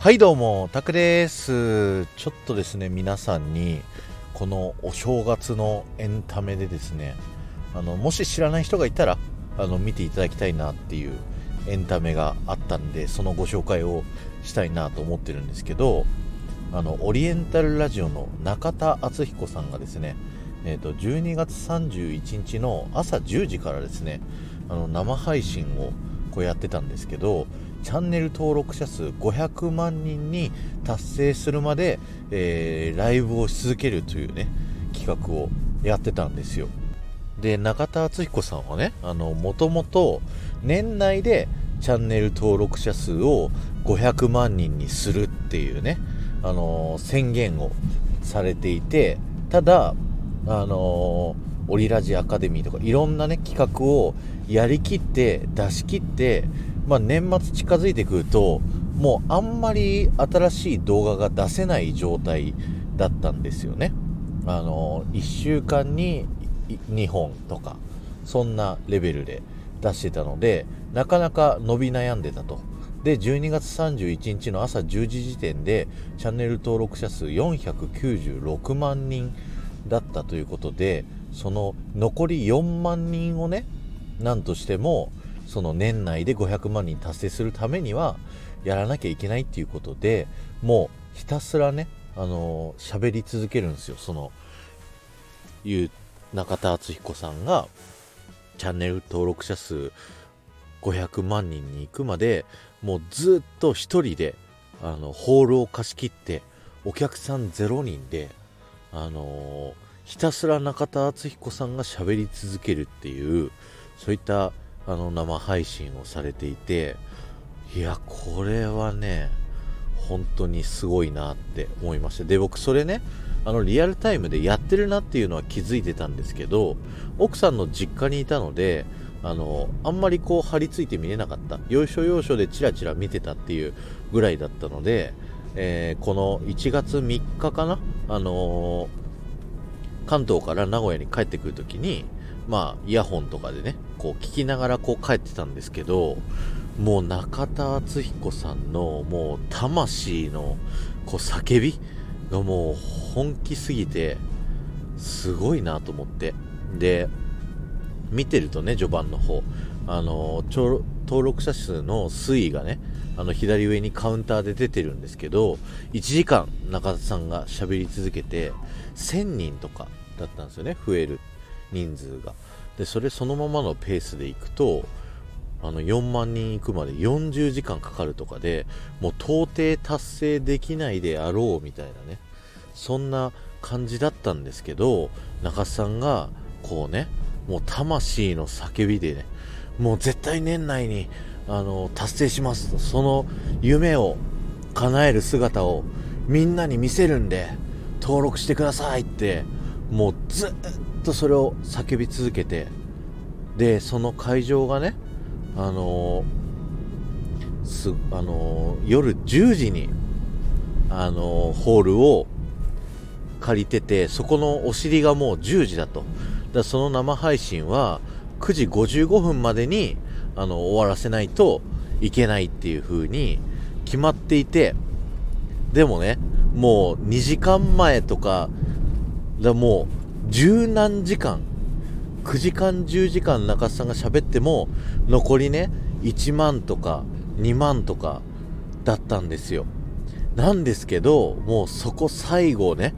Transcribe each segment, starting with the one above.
はいどうも、タクです。ちょっとですね、皆さんに、このお正月のエンタメでですね、あの、もし知らない人がいたら、あの、見ていただきたいなっていうエンタメがあったんで、そのご紹介をしたいなと思ってるんですけど、あの、オリエンタルラジオの中田敦彦さんがですね、えーと、12月31日の朝10時からですね、あの、生配信をこうやってたんですけど、チャンネル登録者数500万人に達成するまで、えー、ライブをし続けるというね、企画をやってたんですよ。で、中田敦彦さんはね、もともと年内でチャンネル登録者数を500万人にするっていうね、あの、宣言をされていて、ただ、あの、オリラジアカデミーとかいろんなね、企画をやりきって、出し切って、まあ、年末近づいてくるともうあんまり新しい動画が出せない状態だったんですよね。あの1週間に2本とかそんなレベルで出してたのでなかなか伸び悩んでたと。で12月31日の朝10時時点でチャンネル登録者数496万人だったということでその残り4万人をねなんとしてもその年内で500万人達成するためにはやらなきゃいけないっていうことでもうひたすらねあの喋り続けるんですよ。そのいう中田敦彦さんがチャンネル登録者数500万人に行くまでもうずっと1人であのホールを貸し切ってお客さん0人であのひたすら中田敦彦さんが喋り続けるっていうそういったあの生配信をされていていやこれはね本当にすごいなって思いました。で僕それねあのリアルタイムでやってるなっていうのは気づいてたんですけど奥さんの実家にいたのであのあんまりこう張り付いて見れなかった。要所要所でチラチラ見てたっていうぐらいだったので、えー、この1月3日かなあのー、関東から名古屋に帰ってくるときにまあ、イヤホンとかでね、こう聞きながらこう帰ってたんですけど、もう中田敦彦さんのもう魂のこう叫びがもう本気すぎて、すごいなと思って。で、見てるとね、序盤の方、あの、登録者数の推移がね、あの左上にカウンターで出てるんですけど、1時間中田さんが喋り続けて、1000人とかだったんですよね、増える人数が。でそれそのままのペースでいくとあの4万人行くまで40時間かかるとかでもう到底達成できないであろうみたいなね。そんな感じだったんですけど中津さんがこうねもう魂の叫びでねもう絶対年内にあの達成しますとその夢を叶える姿をみんなに見せるんで登録してくださいってもうずっとそれを叫び続けてでその会場がねあのー、すあのー、夜10時にあのー、ホールを借りててそこのお尻がもう10時だと。だその生配信は9時55分までにあの終わらせないといけないっていう風に決まっていてでもねもう2時間前とかだもう十何時間9時間10時間中津さんが喋っても残りね1万とか2万とかだったんですよ。なんですけどもうそこ最後ね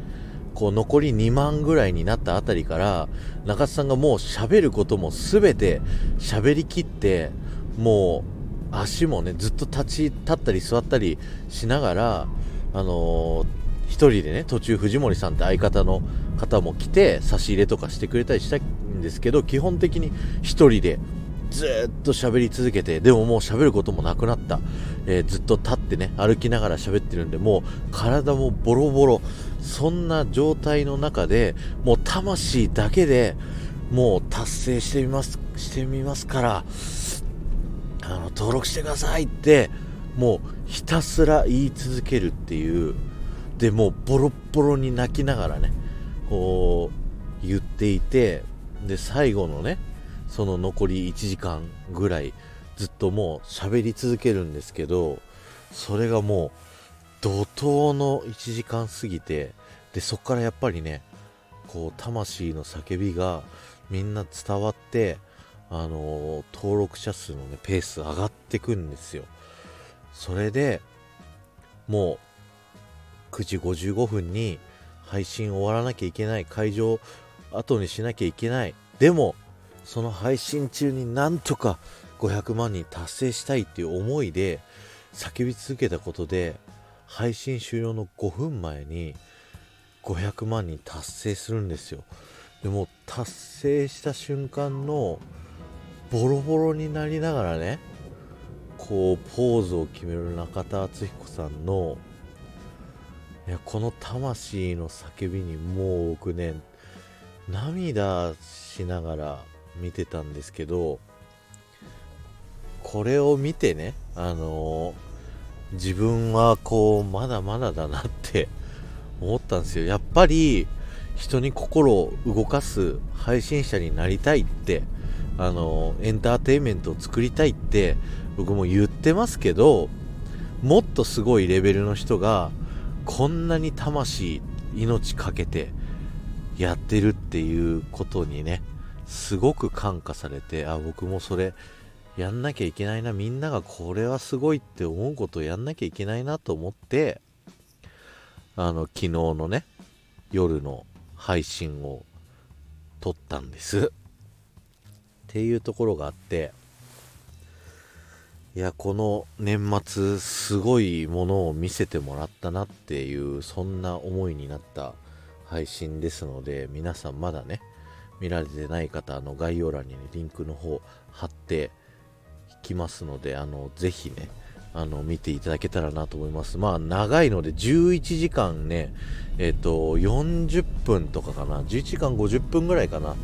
こう残り2万ぐらいになったあたりから中津さんがもう喋ることも全て喋りきってもう足もねずっと立ち立ったり座ったりしながらあのー1人でね途中藤森さんって相方の方も来て差し入れとかしてくれたりしたんですけど基本的に1人でずっと喋り続けてでももう喋ることもなくなった、えー、ずっと立ってね歩きながら喋ってるんでもう体もボロボロ。そんな状態の中でもう魂だけでもう達成してみますしてみますからあの登録してくださいってもうひたすら言い続けるっていう。でもうボロボロに泣きながらねこう言っていてで最後のねその残り1時間ぐらいずっともう喋り続けるんですけどそれがもう怒涛の1時間過ぎてでそこからやっぱりねこう魂の叫びがみんな伝わってあの登録者数のねペース上がってくんですよ。それでもう9時55分に配信終わらなきゃいけない会場後にしなきゃいけない。でもその配信中になんとか500万人達成したいっていう思いで叫び続けたことで配信終了の5分前に500万人達成するんですよ。でも達成した瞬間のボロボロになりながらねこうポーズを決める中田敦彦さんのいやこの魂の叫びにもう僕ね涙しながら見てたんですけどこれを見てねあのー自分はこうまだまだだなって 思ったんですよ。やっぱり人に心を動かす配信者になりたいってあのエンターテインメントを作りたいって僕も言ってますけどもっとすごいレベルの人がこんなに魂命かけてやってるっていうことにねすごく感化されてあ僕もそれやんなきゃいけないなみんながこれはすごいって思うことをやんなきゃいけないなと思ってあの昨日のね夜の配信を撮ったんです。っていうところがあっていやこの年末すごいものを見せてもらったなっていうそんな思いになった配信ですので皆さんまだね見られてない方の概要欄に、ね、リンクの方貼ってきますので、あの、ぜひね、あの、見ていただけたらなと思います。まあ、長いので、11時間ね、えっ、と、40分とかかな、11時間50分ぐらいかな、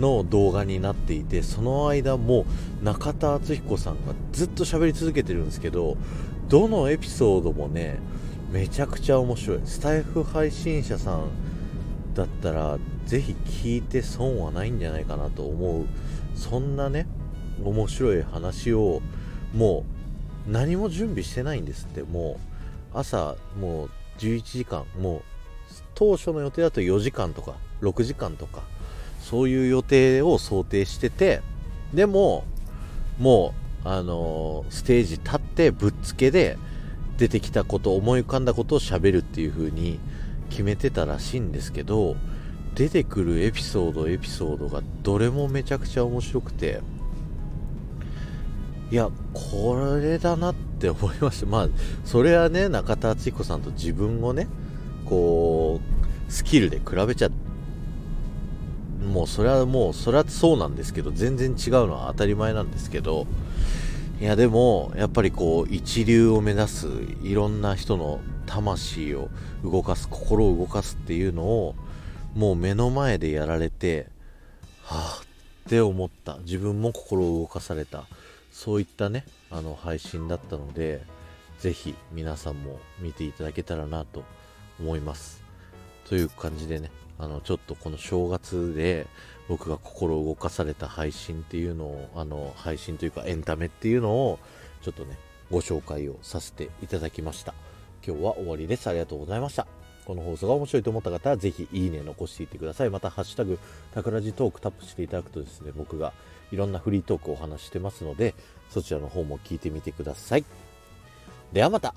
の動画になっていて、その間も中田敦彦さんがずっと喋り続けてるんですけど、どのエピソードもね、めちゃくちゃ面白い。スタイフ配信者さんだったら、ぜひ聞いて損はないんじゃないかなと思う、そんなね、面白い話をもう何も準備してないんですってもう朝もう11時間もう当初の予定だと4時間とか6時間とかそういう予定を想定しててでももうあのー、ステージ立ってぶっつけで出てきたこと思い浮かんだことをしゃべるっていう風に決めてたらしいんですけど出てくるエピソードエピソードがどれもめちゃくちゃ面白くていや、これだなって思いました。まあ、それはね、中田敦彦さんと自分をね、こう、スキルで比べちゃ、もうそれはもう、それはそうなんですけど、全然違うのは当たり前なんですけど、いやでも、やっぱりこう、一流を目指す、いろんな人の魂を動かす、心を動かすっていうのを、もう目の前でやられて、はぁって思った。自分も心を動かされた。そういったね、あの配信だったので、ぜひ皆さんも見ていただけたらなと思います。という感じでね、あの、ちょっとこの正月で僕が心動かされた配信っていうのを、あの、配信というかエンタメっていうのを、ちょっとね、ご紹介をさせていただきました。今日は終わりです。ありがとうございました。この放送が面白いと思った方は、ぜひいいね残していってください。また、ハッシュタグ、タクラジトークタップしていただくとですね、僕がいろんなフリートークをお話してますので、そちらの方も聞いてみてください。ではまた